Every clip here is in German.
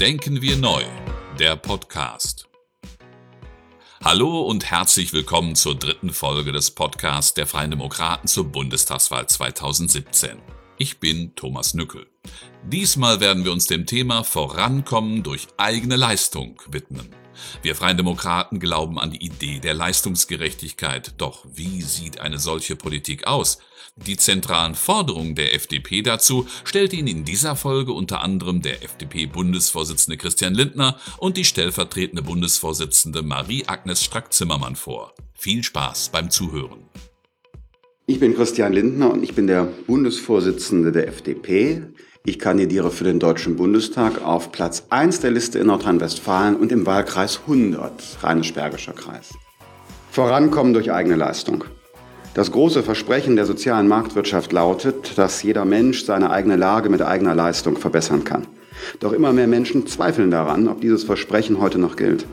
Denken wir neu, der Podcast. Hallo und herzlich willkommen zur dritten Folge des Podcasts der Freien Demokraten zur Bundestagswahl 2017. Ich bin Thomas Nückel. Diesmal werden wir uns dem Thema Vorankommen durch eigene Leistung widmen. Wir Freien Demokraten glauben an die Idee der Leistungsgerechtigkeit. Doch wie sieht eine solche Politik aus? Die zentralen Forderungen der FDP dazu stellt Ihnen in dieser Folge unter anderem der FDP-Bundesvorsitzende Christian Lindner und die stellvertretende Bundesvorsitzende Marie-Agnes Strack-Zimmermann vor. Viel Spaß beim Zuhören. Ich bin Christian Lindner und ich bin der Bundesvorsitzende der FDP. Ich kandidiere für den Deutschen Bundestag auf Platz 1 der Liste in Nordrhein-Westfalen und im Wahlkreis 100, Rheinisch-Bergischer Kreis. Vorankommen durch eigene Leistung. Das große Versprechen der sozialen Marktwirtschaft lautet, dass jeder Mensch seine eigene Lage mit eigener Leistung verbessern kann. Doch immer mehr Menschen zweifeln daran, ob dieses Versprechen heute noch gilt.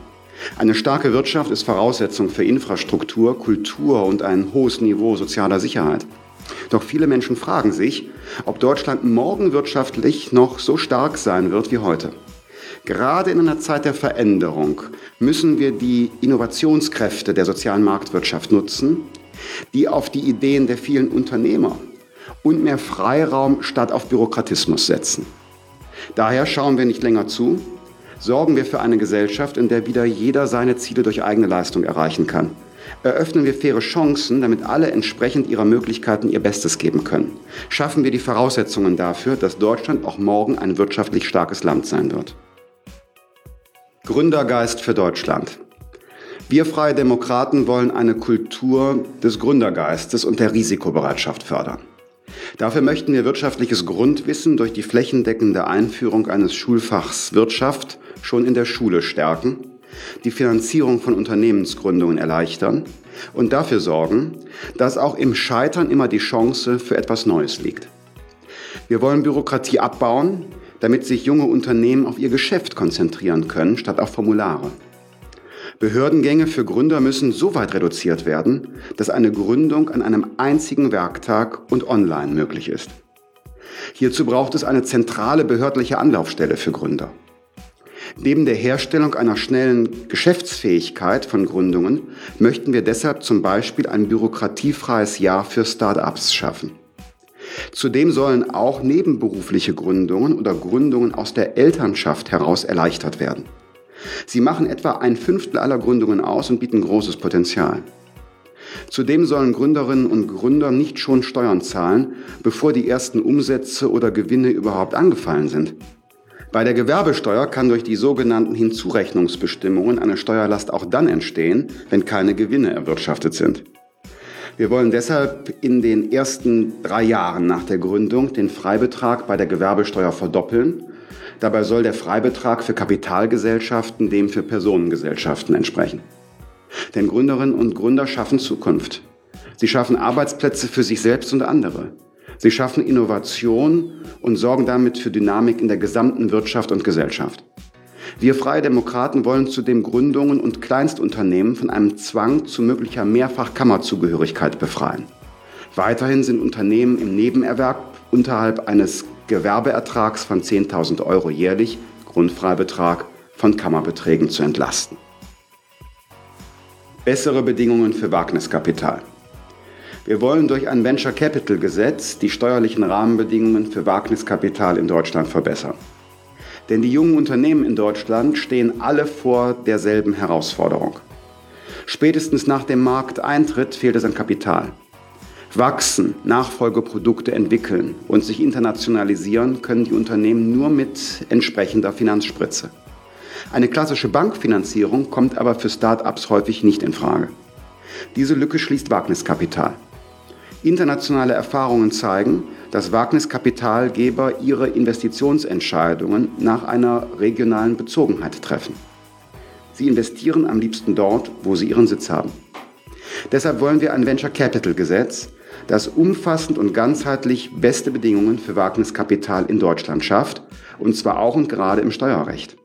Eine starke Wirtschaft ist Voraussetzung für Infrastruktur, Kultur und ein hohes Niveau sozialer Sicherheit. Doch viele Menschen fragen sich, ob Deutschland morgen wirtschaftlich noch so stark sein wird wie heute. Gerade in einer Zeit der Veränderung müssen wir die Innovationskräfte der sozialen Marktwirtschaft nutzen, die auf die Ideen der vielen Unternehmer und mehr Freiraum statt auf Bürokratismus setzen. Daher schauen wir nicht länger zu, sorgen wir für eine Gesellschaft, in der wieder jeder seine Ziele durch eigene Leistung erreichen kann eröffnen wir faire Chancen, damit alle entsprechend ihrer Möglichkeiten ihr Bestes geben können. Schaffen wir die Voraussetzungen dafür, dass Deutschland auch morgen ein wirtschaftlich starkes Land sein wird. Gründergeist für Deutschland. Wir Freie Demokraten wollen eine Kultur des Gründergeistes und der Risikobereitschaft fördern. Dafür möchten wir wirtschaftliches Grundwissen durch die flächendeckende Einführung eines Schulfachs Wirtschaft schon in der Schule stärken die Finanzierung von Unternehmensgründungen erleichtern und dafür sorgen, dass auch im Scheitern immer die Chance für etwas Neues liegt. Wir wollen Bürokratie abbauen, damit sich junge Unternehmen auf ihr Geschäft konzentrieren können, statt auf Formulare. Behördengänge für Gründer müssen so weit reduziert werden, dass eine Gründung an einem einzigen Werktag und online möglich ist. Hierzu braucht es eine zentrale behördliche Anlaufstelle für Gründer. Neben der Herstellung einer schnellen Geschäftsfähigkeit von Gründungen möchten wir deshalb zum Beispiel ein bürokratiefreies Jahr für Start-ups schaffen. Zudem sollen auch nebenberufliche Gründungen oder Gründungen aus der Elternschaft heraus erleichtert werden. Sie machen etwa ein Fünftel aller Gründungen aus und bieten großes Potenzial. Zudem sollen Gründerinnen und Gründer nicht schon Steuern zahlen, bevor die ersten Umsätze oder Gewinne überhaupt angefallen sind. Bei der Gewerbesteuer kann durch die sogenannten Hinzurechnungsbestimmungen eine Steuerlast auch dann entstehen, wenn keine Gewinne erwirtschaftet sind. Wir wollen deshalb in den ersten drei Jahren nach der Gründung den Freibetrag bei der Gewerbesteuer verdoppeln. Dabei soll der Freibetrag für Kapitalgesellschaften dem für Personengesellschaften entsprechen. Denn Gründerinnen und Gründer schaffen Zukunft. Sie schaffen Arbeitsplätze für sich selbst und andere. Sie schaffen Innovation und sorgen damit für Dynamik in der gesamten Wirtschaft und Gesellschaft. Wir Freie Demokraten wollen zudem Gründungen und Kleinstunternehmen von einem Zwang zu möglicher Mehrfachkammerzugehörigkeit befreien. Weiterhin sind Unternehmen im Nebenerwerb unterhalb eines Gewerbeertrags von 10.000 Euro jährlich, Grundfreibetrag, von Kammerbeträgen zu entlasten. Bessere Bedingungen für Wagniskapital. Wir wollen durch ein Venture Capital Gesetz die steuerlichen Rahmenbedingungen für Wagniskapital in Deutschland verbessern. Denn die jungen Unternehmen in Deutschland stehen alle vor derselben Herausforderung. Spätestens nach dem Markteintritt fehlt es an Kapital. Wachsen, Nachfolgeprodukte entwickeln und sich internationalisieren können die Unternehmen nur mit entsprechender Finanzspritze. Eine klassische Bankfinanzierung kommt aber für Start-ups häufig nicht in Frage. Diese Lücke schließt Wagniskapital. Internationale Erfahrungen zeigen, dass Wagniskapitalgeber ihre Investitionsentscheidungen nach einer regionalen Bezogenheit treffen. Sie investieren am liebsten dort, wo sie ihren Sitz haben. Deshalb wollen wir ein Venture Capital Gesetz, das umfassend und ganzheitlich beste Bedingungen für Wagniskapital in Deutschland schafft, und zwar auch und gerade im Steuerrecht.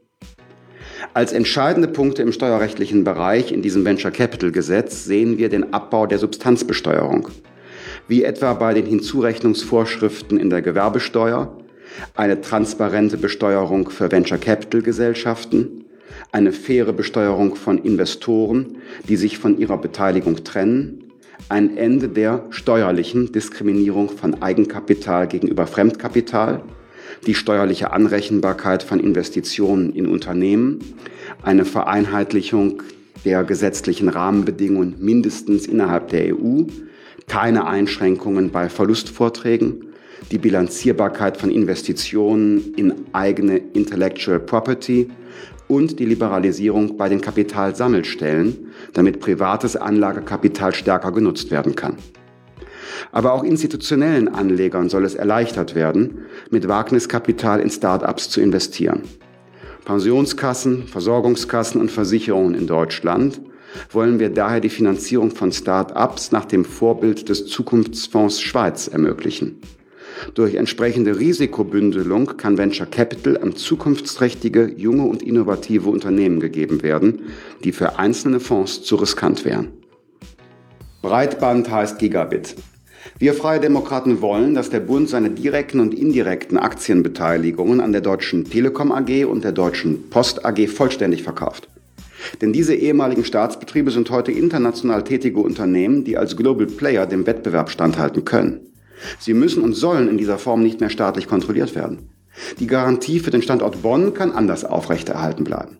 Als entscheidende Punkte im steuerrechtlichen Bereich in diesem Venture Capital Gesetz sehen wir den Abbau der Substanzbesteuerung wie etwa bei den Hinzurechnungsvorschriften in der Gewerbesteuer, eine transparente Besteuerung für Venture Capital Gesellschaften, eine faire Besteuerung von Investoren, die sich von ihrer Beteiligung trennen, ein Ende der steuerlichen Diskriminierung von Eigenkapital gegenüber Fremdkapital, die steuerliche Anrechenbarkeit von Investitionen in Unternehmen, eine Vereinheitlichung der gesetzlichen Rahmenbedingungen mindestens innerhalb der EU, keine Einschränkungen bei Verlustvorträgen, die Bilanzierbarkeit von Investitionen in eigene Intellectual Property und die Liberalisierung bei den Kapitalsammelstellen, damit privates Anlagekapital stärker genutzt werden kann. Aber auch institutionellen Anlegern soll es erleichtert werden, mit Wagniskapital in Start-ups zu investieren. Pensionskassen, Versorgungskassen und Versicherungen in Deutschland wollen wir daher die Finanzierung von Start-ups nach dem Vorbild des Zukunftsfonds Schweiz ermöglichen. Durch entsprechende Risikobündelung kann Venture Capital an zukunftsträchtige, junge und innovative Unternehmen gegeben werden, die für einzelne Fonds zu riskant wären. Breitband heißt Gigabit. Wir Freie Demokraten wollen, dass der Bund seine direkten und indirekten Aktienbeteiligungen an der Deutschen Telekom AG und der Deutschen Post AG vollständig verkauft. Denn diese ehemaligen Staatsbetriebe sind heute international tätige Unternehmen, die als Global Player dem Wettbewerb standhalten können. Sie müssen und sollen in dieser Form nicht mehr staatlich kontrolliert werden. Die Garantie für den Standort Bonn kann anders aufrechterhalten bleiben.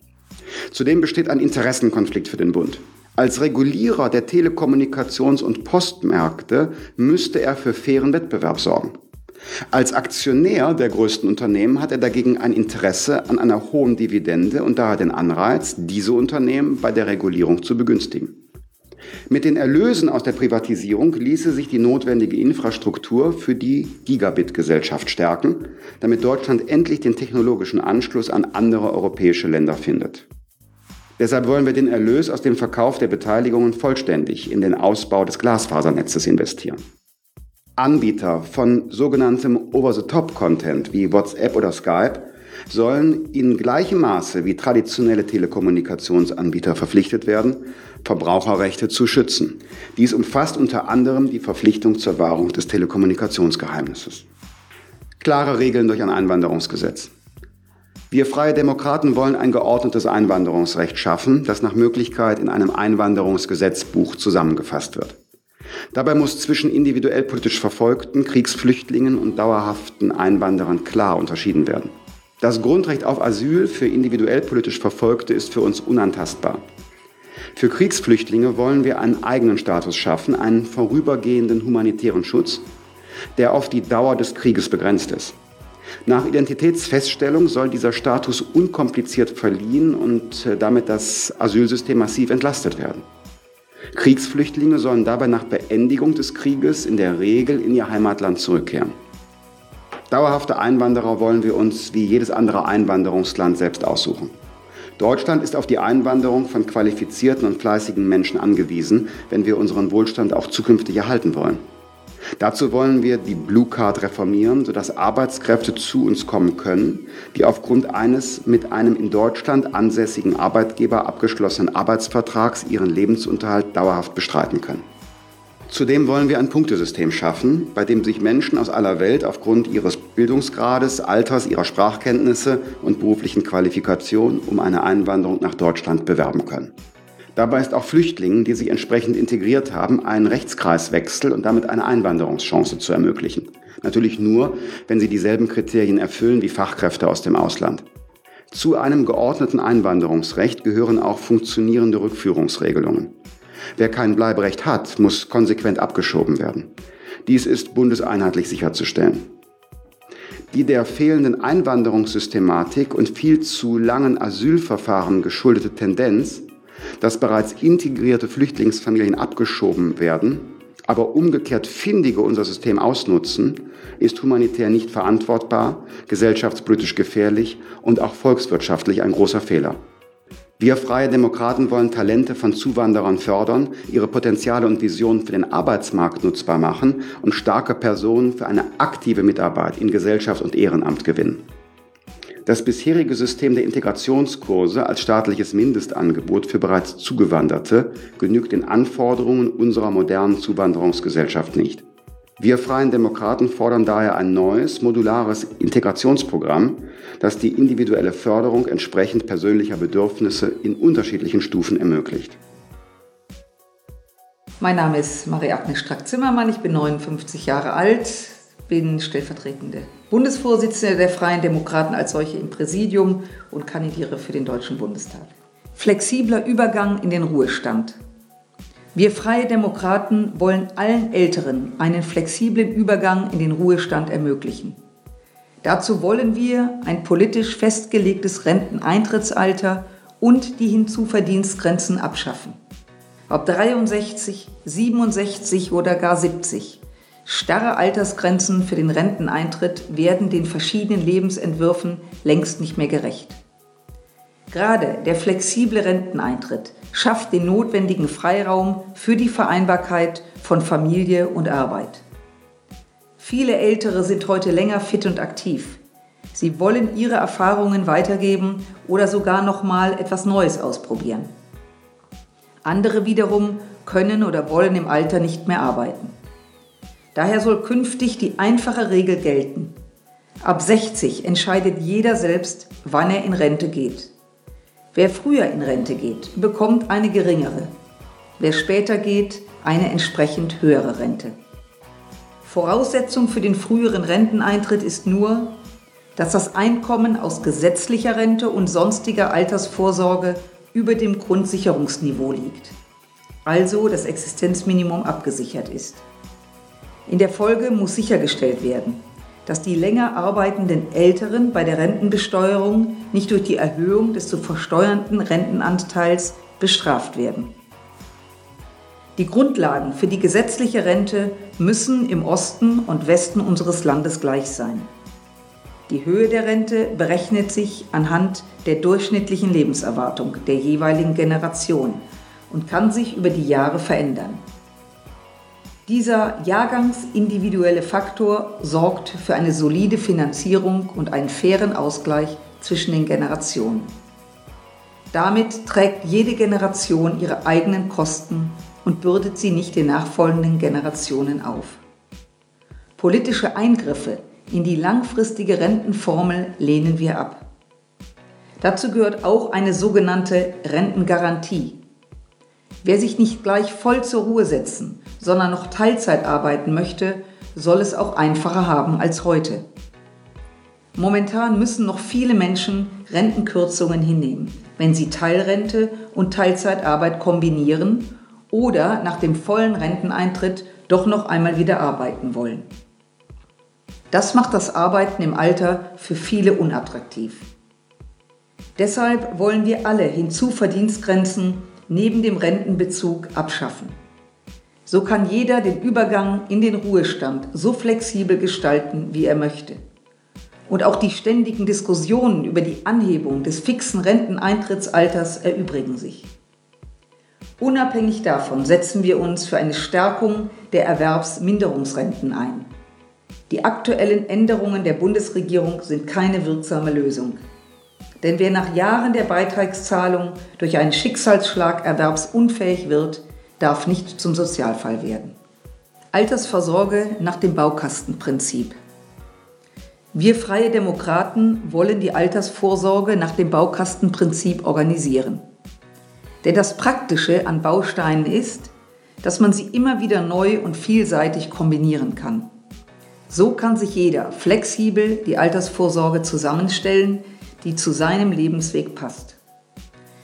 Zudem besteht ein Interessenkonflikt für den Bund. Als Regulierer der Telekommunikations- und Postmärkte müsste er für fairen Wettbewerb sorgen. Als Aktionär der größten Unternehmen hat er dagegen ein Interesse an einer hohen Dividende und daher den Anreiz, diese Unternehmen bei der Regulierung zu begünstigen. Mit den Erlösen aus der Privatisierung ließe sich die notwendige Infrastruktur für die Gigabit-Gesellschaft stärken, damit Deutschland endlich den technologischen Anschluss an andere europäische Länder findet. Deshalb wollen wir den Erlös aus dem Verkauf der Beteiligungen vollständig in den Ausbau des Glasfasernetzes investieren. Anbieter von sogenanntem Over-the-Top-Content wie WhatsApp oder Skype sollen in gleichem Maße wie traditionelle Telekommunikationsanbieter verpflichtet werden, Verbraucherrechte zu schützen. Dies umfasst unter anderem die Verpflichtung zur Wahrung des Telekommunikationsgeheimnisses. Klare Regeln durch ein Einwanderungsgesetz. Wir Freie Demokraten wollen ein geordnetes Einwanderungsrecht schaffen, das nach Möglichkeit in einem Einwanderungsgesetzbuch zusammengefasst wird. Dabei muss zwischen individuell politisch Verfolgten, Kriegsflüchtlingen und dauerhaften Einwanderern klar unterschieden werden. Das Grundrecht auf Asyl für individuell politisch Verfolgte ist für uns unantastbar. Für Kriegsflüchtlinge wollen wir einen eigenen Status schaffen, einen vorübergehenden humanitären Schutz, der auf die Dauer des Krieges begrenzt ist. Nach Identitätsfeststellung soll dieser Status unkompliziert verliehen und äh, damit das Asylsystem massiv entlastet werden. Kriegsflüchtlinge sollen dabei nach Beendigung des Krieges in der Regel in ihr Heimatland zurückkehren. Dauerhafte Einwanderer wollen wir uns wie jedes andere Einwanderungsland selbst aussuchen. Deutschland ist auf die Einwanderung von qualifizierten und fleißigen Menschen angewiesen, wenn wir unseren Wohlstand auch zukünftig erhalten wollen. Dazu wollen wir die Blue Card reformieren, sodass Arbeitskräfte zu uns kommen können, die aufgrund eines mit einem in Deutschland ansässigen Arbeitgeber abgeschlossenen Arbeitsvertrags ihren Lebensunterhalt dauerhaft bestreiten können. Zudem wollen wir ein Punktesystem schaffen, bei dem sich Menschen aus aller Welt aufgrund ihres Bildungsgrades, Alters, ihrer Sprachkenntnisse und beruflichen Qualifikation um eine Einwanderung nach Deutschland bewerben können. Dabei ist auch Flüchtlingen, die sich entsprechend integriert haben, einen Rechtskreiswechsel und damit eine Einwanderungschance zu ermöglichen. Natürlich nur, wenn sie dieselben Kriterien erfüllen wie Fachkräfte aus dem Ausland. Zu einem geordneten Einwanderungsrecht gehören auch funktionierende Rückführungsregelungen. Wer kein Bleiberecht hat, muss konsequent abgeschoben werden. Dies ist bundeseinheitlich sicherzustellen. Die der fehlenden Einwanderungssystematik und viel zu langen Asylverfahren geschuldete Tendenz, dass bereits integrierte Flüchtlingsfamilien abgeschoben werden, aber umgekehrt Findige unser System ausnutzen, ist humanitär nicht verantwortbar, gesellschaftspolitisch gefährlich und auch volkswirtschaftlich ein großer Fehler. Wir Freie Demokraten wollen Talente von Zuwanderern fördern, ihre Potenziale und Visionen für den Arbeitsmarkt nutzbar machen und starke Personen für eine aktive Mitarbeit in Gesellschaft und Ehrenamt gewinnen. Das bisherige System der Integrationskurse als staatliches Mindestangebot für bereits Zugewanderte genügt den Anforderungen unserer modernen Zuwanderungsgesellschaft nicht. Wir Freien Demokraten fordern daher ein neues, modulares Integrationsprogramm, das die individuelle Förderung entsprechend persönlicher Bedürfnisse in unterschiedlichen Stufen ermöglicht. Mein Name ist Marie-Agnes Strack-Zimmermann, ich bin 59 Jahre alt, bin stellvertretende Bundesvorsitzende der Freien Demokraten als solche im Präsidium und kandidiere für den Deutschen Bundestag. Flexibler Übergang in den Ruhestand. Wir Freie Demokraten wollen allen Älteren einen flexiblen Übergang in den Ruhestand ermöglichen. Dazu wollen wir ein politisch festgelegtes Renteneintrittsalter und die Hinzuverdienstgrenzen abschaffen. Ob 63, 67 oder gar 70. Starre Altersgrenzen für den Renteneintritt werden den verschiedenen Lebensentwürfen längst nicht mehr gerecht. Gerade der flexible Renteneintritt schafft den notwendigen Freiraum für die Vereinbarkeit von Familie und Arbeit. Viele Ältere sind heute länger fit und aktiv. Sie wollen ihre Erfahrungen weitergeben oder sogar noch mal etwas Neues ausprobieren. Andere wiederum können oder wollen im Alter nicht mehr arbeiten. Daher soll künftig die einfache Regel gelten. Ab 60 entscheidet jeder selbst, wann er in Rente geht. Wer früher in Rente geht, bekommt eine geringere. Wer später geht, eine entsprechend höhere Rente. Voraussetzung für den früheren Renteneintritt ist nur, dass das Einkommen aus gesetzlicher Rente und sonstiger Altersvorsorge über dem Grundsicherungsniveau liegt, also das Existenzminimum abgesichert ist. In der Folge muss sichergestellt werden, dass die länger arbeitenden Älteren bei der Rentenbesteuerung nicht durch die Erhöhung des zu versteuernden Rentenanteils bestraft werden. Die Grundlagen für die gesetzliche Rente müssen im Osten und Westen unseres Landes gleich sein. Die Höhe der Rente berechnet sich anhand der durchschnittlichen Lebenserwartung der jeweiligen Generation und kann sich über die Jahre verändern. Dieser jahrgangsindividuelle Faktor sorgt für eine solide Finanzierung und einen fairen Ausgleich zwischen den Generationen. Damit trägt jede Generation ihre eigenen Kosten und bürdet sie nicht den nachfolgenden Generationen auf. Politische Eingriffe in die langfristige Rentenformel lehnen wir ab. Dazu gehört auch eine sogenannte Rentengarantie. Wer sich nicht gleich voll zur Ruhe setzen sondern noch Teilzeit arbeiten möchte, soll es auch einfacher haben als heute. Momentan müssen noch viele Menschen Rentenkürzungen hinnehmen, wenn sie Teilrente und Teilzeitarbeit kombinieren oder nach dem vollen Renteneintritt doch noch einmal wieder arbeiten wollen. Das macht das Arbeiten im Alter für viele unattraktiv. Deshalb wollen wir alle Hinzuverdienstgrenzen neben dem Rentenbezug abschaffen. So kann jeder den Übergang in den Ruhestand so flexibel gestalten, wie er möchte. Und auch die ständigen Diskussionen über die Anhebung des fixen Renteneintrittsalters erübrigen sich. Unabhängig davon setzen wir uns für eine Stärkung der Erwerbsminderungsrenten ein. Die aktuellen Änderungen der Bundesregierung sind keine wirksame Lösung. Denn wer nach Jahren der Beitragszahlung durch einen Schicksalsschlag erwerbsunfähig wird, darf nicht zum Sozialfall werden. Altersvorsorge nach dem Baukastenprinzip. Wir freie Demokraten wollen die Altersvorsorge nach dem Baukastenprinzip organisieren. Denn das Praktische an Bausteinen ist, dass man sie immer wieder neu und vielseitig kombinieren kann. So kann sich jeder flexibel die Altersvorsorge zusammenstellen, die zu seinem Lebensweg passt.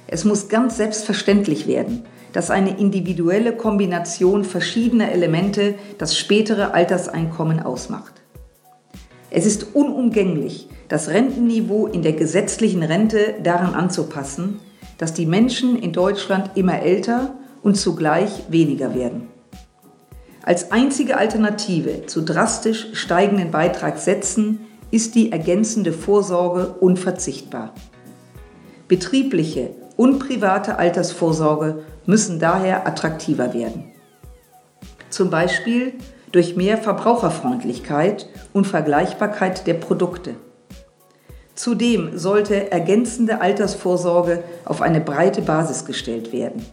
Es muss ganz selbstverständlich werden, dass eine individuelle Kombination verschiedener Elemente das spätere Alterseinkommen ausmacht. Es ist unumgänglich, das Rentenniveau in der gesetzlichen Rente daran anzupassen, dass die Menschen in Deutschland immer älter und zugleich weniger werden. Als einzige Alternative zu drastisch steigenden Beitragssätzen ist die ergänzende Vorsorge unverzichtbar. Betriebliche und private Altersvorsorge müssen daher attraktiver werden. Zum Beispiel durch mehr Verbraucherfreundlichkeit und Vergleichbarkeit der Produkte. Zudem sollte ergänzende Altersvorsorge auf eine breite Basis gestellt werden.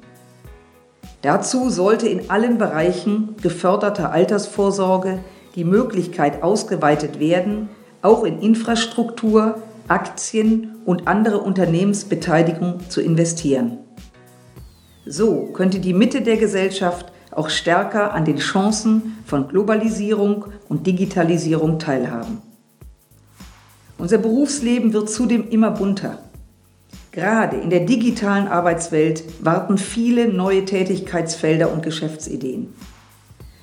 Dazu sollte in allen Bereichen geförderter Altersvorsorge die Möglichkeit ausgeweitet werden, auch in Infrastruktur, Aktien und andere Unternehmensbeteiligung zu investieren. So könnte die Mitte der Gesellschaft auch stärker an den Chancen von Globalisierung und Digitalisierung teilhaben. Unser Berufsleben wird zudem immer bunter. Gerade in der digitalen Arbeitswelt warten viele neue Tätigkeitsfelder und Geschäftsideen.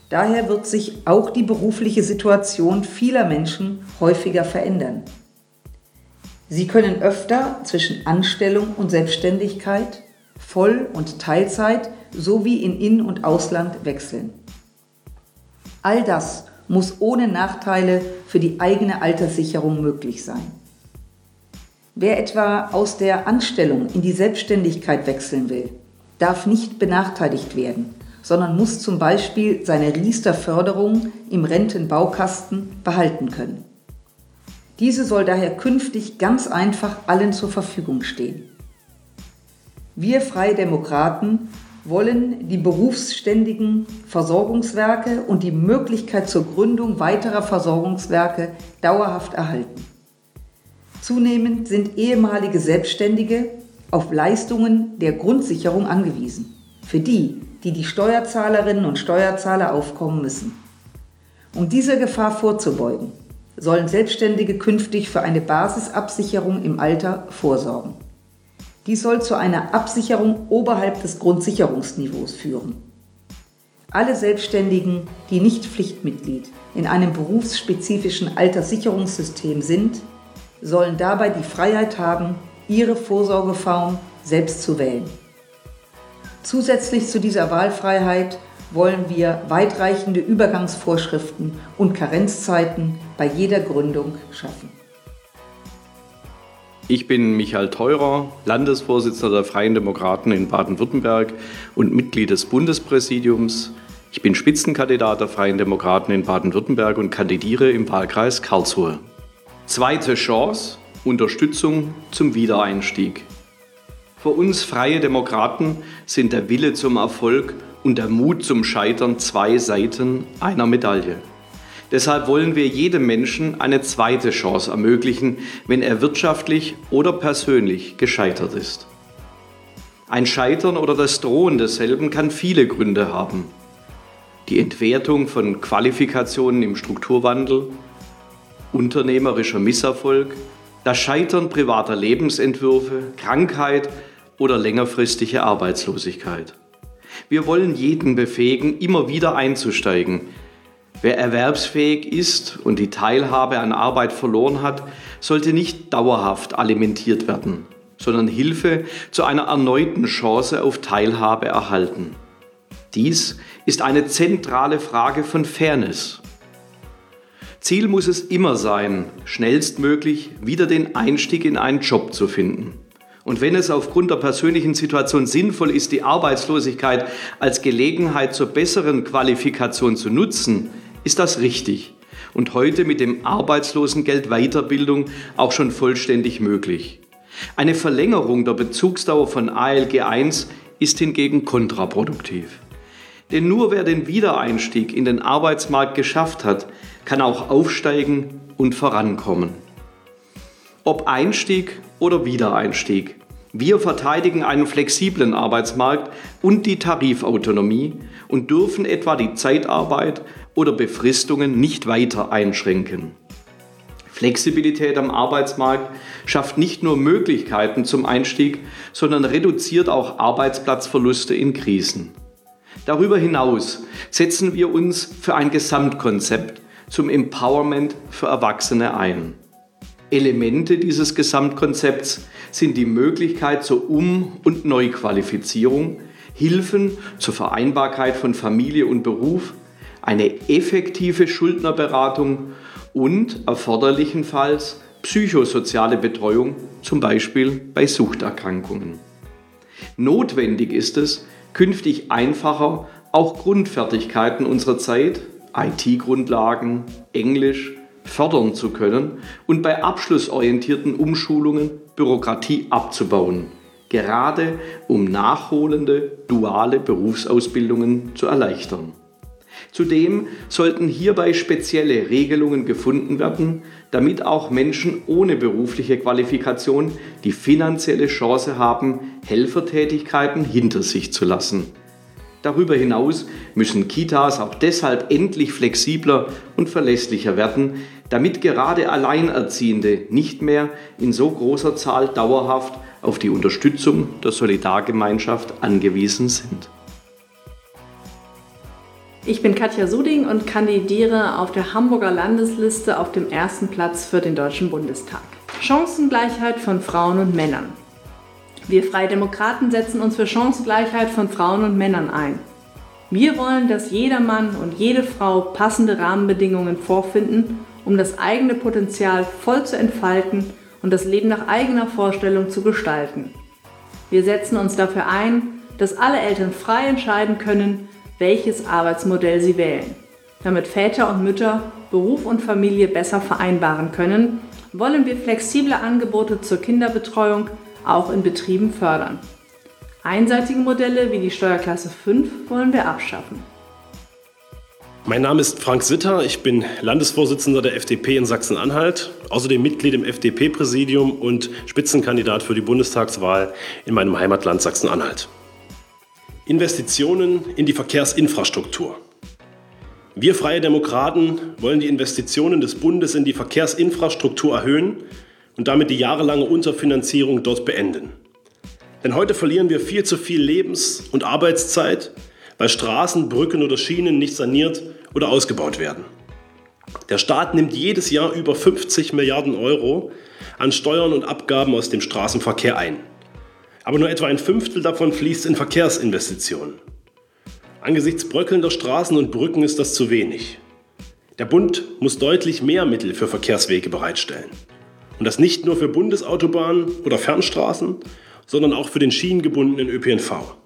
Daher wird sich auch die berufliche Situation vieler Menschen häufiger verändern. Sie können öfter zwischen Anstellung und Selbstständigkeit, Voll- und Teilzeit sowie in In- und Ausland wechseln. All das muss ohne Nachteile für die eigene Alterssicherung möglich sein. Wer etwa aus der Anstellung in die Selbstständigkeit wechseln will, darf nicht benachteiligt werden, sondern muss zum Beispiel seine Riester-Förderung im Rentenbaukasten behalten können. Diese soll daher künftig ganz einfach allen zur Verfügung stehen. Wir Freie Demokraten wollen die berufsständigen Versorgungswerke und die Möglichkeit zur Gründung weiterer Versorgungswerke dauerhaft erhalten. Zunehmend sind ehemalige Selbstständige auf Leistungen der Grundsicherung angewiesen, für die, die die Steuerzahlerinnen und Steuerzahler aufkommen müssen. Um dieser Gefahr vorzubeugen, sollen Selbstständige künftig für eine Basisabsicherung im Alter vorsorgen. Dies soll zu einer Absicherung oberhalb des Grundsicherungsniveaus führen. Alle Selbstständigen, die nicht Pflichtmitglied in einem berufsspezifischen Alterssicherungssystem sind, sollen dabei die Freiheit haben, ihre Vorsorgeform selbst zu wählen. Zusätzlich zu dieser Wahlfreiheit wollen wir weitreichende Übergangsvorschriften und Karenzzeiten bei jeder Gründung schaffen. Ich bin Michael Theurer, Landesvorsitzender der Freien Demokraten in Baden-Württemberg und Mitglied des Bundespräsidiums. Ich bin Spitzenkandidat der Freien Demokraten in Baden-Württemberg und kandidiere im Wahlkreis Karlsruhe. Zweite Chance, Unterstützung zum Wiedereinstieg. Für uns Freie Demokraten sind der Wille zum Erfolg und der Mut zum Scheitern zwei Seiten einer Medaille. Deshalb wollen wir jedem Menschen eine zweite Chance ermöglichen, wenn er wirtschaftlich oder persönlich gescheitert ist. Ein Scheitern oder das Drohen desselben kann viele Gründe haben. Die Entwertung von Qualifikationen im Strukturwandel, unternehmerischer Misserfolg, das Scheitern privater Lebensentwürfe, Krankheit oder längerfristige Arbeitslosigkeit. Wir wollen jeden befähigen, immer wieder einzusteigen, Wer erwerbsfähig ist und die Teilhabe an Arbeit verloren hat, sollte nicht dauerhaft alimentiert werden, sondern Hilfe zu einer erneuten Chance auf Teilhabe erhalten. Dies ist eine zentrale Frage von Fairness. Ziel muss es immer sein, schnellstmöglich wieder den Einstieg in einen Job zu finden. Und wenn es aufgrund der persönlichen Situation sinnvoll ist, die Arbeitslosigkeit als Gelegenheit zur besseren Qualifikation zu nutzen, ist das richtig und heute mit dem Arbeitslosengeld Weiterbildung auch schon vollständig möglich. Eine Verlängerung der Bezugsdauer von ALG 1 ist hingegen kontraproduktiv. Denn nur wer den Wiedereinstieg in den Arbeitsmarkt geschafft hat, kann auch aufsteigen und vorankommen. Ob Einstieg oder Wiedereinstieg. Wir verteidigen einen flexiblen Arbeitsmarkt und die Tarifautonomie und dürfen etwa die Zeitarbeit oder Befristungen nicht weiter einschränken. Flexibilität am Arbeitsmarkt schafft nicht nur Möglichkeiten zum Einstieg, sondern reduziert auch Arbeitsplatzverluste in Krisen. Darüber hinaus setzen wir uns für ein Gesamtkonzept zum Empowerment für Erwachsene ein. Elemente dieses Gesamtkonzepts sind die Möglichkeit zur Um- und Neuqualifizierung, Hilfen zur Vereinbarkeit von Familie und Beruf, eine effektive Schuldnerberatung und erforderlichenfalls psychosoziale Betreuung, zum Beispiel bei Suchterkrankungen. Notwendig ist es, künftig einfacher auch Grundfertigkeiten unserer Zeit, IT-Grundlagen, Englisch, fördern zu können und bei abschlussorientierten Umschulungen Bürokratie abzubauen, gerade um nachholende duale Berufsausbildungen zu erleichtern. Zudem sollten hierbei spezielle Regelungen gefunden werden, damit auch Menschen ohne berufliche Qualifikation die finanzielle Chance haben, Helfertätigkeiten hinter sich zu lassen. Darüber hinaus müssen Kitas auch deshalb endlich flexibler und verlässlicher werden, damit gerade Alleinerziehende nicht mehr in so großer Zahl dauerhaft auf die Unterstützung der Solidargemeinschaft angewiesen sind. Ich bin Katja Suding und kandidiere auf der Hamburger Landesliste auf dem ersten Platz für den Deutschen Bundestag. Chancengleichheit von Frauen und Männern. Wir Freie Demokraten setzen uns für Chancengleichheit von Frauen und Männern ein. Wir wollen, dass jeder Mann und jede Frau passende Rahmenbedingungen vorfinden, um das eigene Potenzial voll zu entfalten und das Leben nach eigener Vorstellung zu gestalten. Wir setzen uns dafür ein, dass alle Eltern frei entscheiden können, welches Arbeitsmodell sie wählen. Damit Väter und Mütter Beruf und Familie besser vereinbaren können, wollen wir flexible Angebote zur Kinderbetreuung auch in Betrieben fördern. Einseitige Modelle wie die Steuerklasse 5 wollen wir abschaffen. Mein Name ist Frank Sitter, ich bin Landesvorsitzender der FDP in Sachsen-Anhalt, außerdem Mitglied im FDP-Präsidium und Spitzenkandidat für die Bundestagswahl in meinem Heimatland Sachsen-Anhalt. Investitionen in die Verkehrsinfrastruktur. Wir Freie Demokraten wollen die Investitionen des Bundes in die Verkehrsinfrastruktur erhöhen und damit die jahrelange Unterfinanzierung dort beenden. Denn heute verlieren wir viel zu viel Lebens- und Arbeitszeit, weil Straßen, Brücken oder Schienen nicht saniert oder ausgebaut werden. Der Staat nimmt jedes Jahr über 50 Milliarden Euro an Steuern und Abgaben aus dem Straßenverkehr ein aber nur etwa ein Fünftel davon fließt in Verkehrsinvestitionen. Angesichts bröckelnder Straßen und Brücken ist das zu wenig. Der Bund muss deutlich mehr Mittel für Verkehrswege bereitstellen. Und das nicht nur für Bundesautobahnen oder Fernstraßen, sondern auch für den schienengebundenen ÖPNV.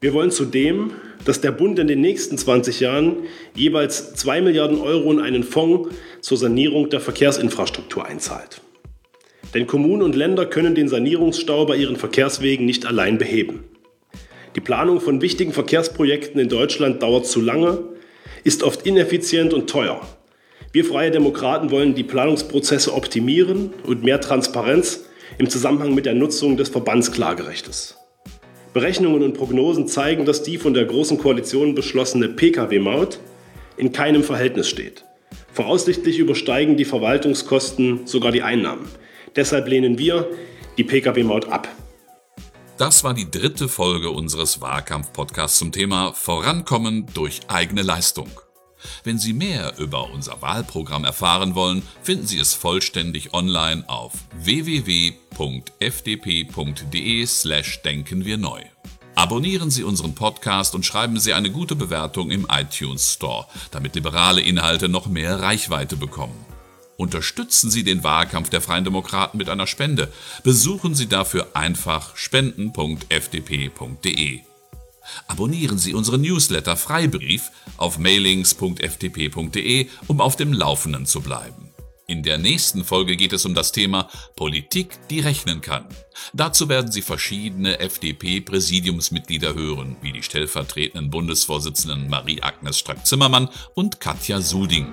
Wir wollen zudem, dass der Bund in den nächsten 20 Jahren jeweils 2 Milliarden Euro in einen Fonds zur Sanierung der Verkehrsinfrastruktur einzahlt. Denn Kommunen und Länder können den Sanierungsstau bei ihren Verkehrswegen nicht allein beheben. Die Planung von wichtigen Verkehrsprojekten in Deutschland dauert zu lange, ist oft ineffizient und teuer. Wir Freie Demokraten wollen die Planungsprozesse optimieren und mehr Transparenz im Zusammenhang mit der Nutzung des Verbandsklagerechtes. Berechnungen und Prognosen zeigen, dass die von der Großen Koalition beschlossene Pkw-Maut in keinem Verhältnis steht. Voraussichtlich übersteigen die Verwaltungskosten sogar die Einnahmen. Deshalb lehnen wir die Pkw-Maut ab. Das war die dritte Folge unseres Wahlkampf-Podcasts zum Thema Vorankommen durch eigene Leistung. Wenn Sie mehr über unser Wahlprogramm erfahren wollen, finden Sie es vollständig online auf www.fdp.de/slash denken wir neu. Abonnieren Sie unseren Podcast und schreiben Sie eine gute Bewertung im iTunes Store, damit liberale Inhalte noch mehr Reichweite bekommen. Unterstützen Sie den Wahlkampf der Freien Demokraten mit einer Spende. Besuchen Sie dafür einfach spenden.fdp.de. Abonnieren Sie unseren Newsletter Freibrief auf mailings.fdp.de, um auf dem Laufenden zu bleiben. In der nächsten Folge geht es um das Thema Politik, die rechnen kann. Dazu werden Sie verschiedene FDP-Präsidiumsmitglieder hören, wie die stellvertretenden Bundesvorsitzenden Marie-Agnes Strack-Zimmermann und Katja Suding.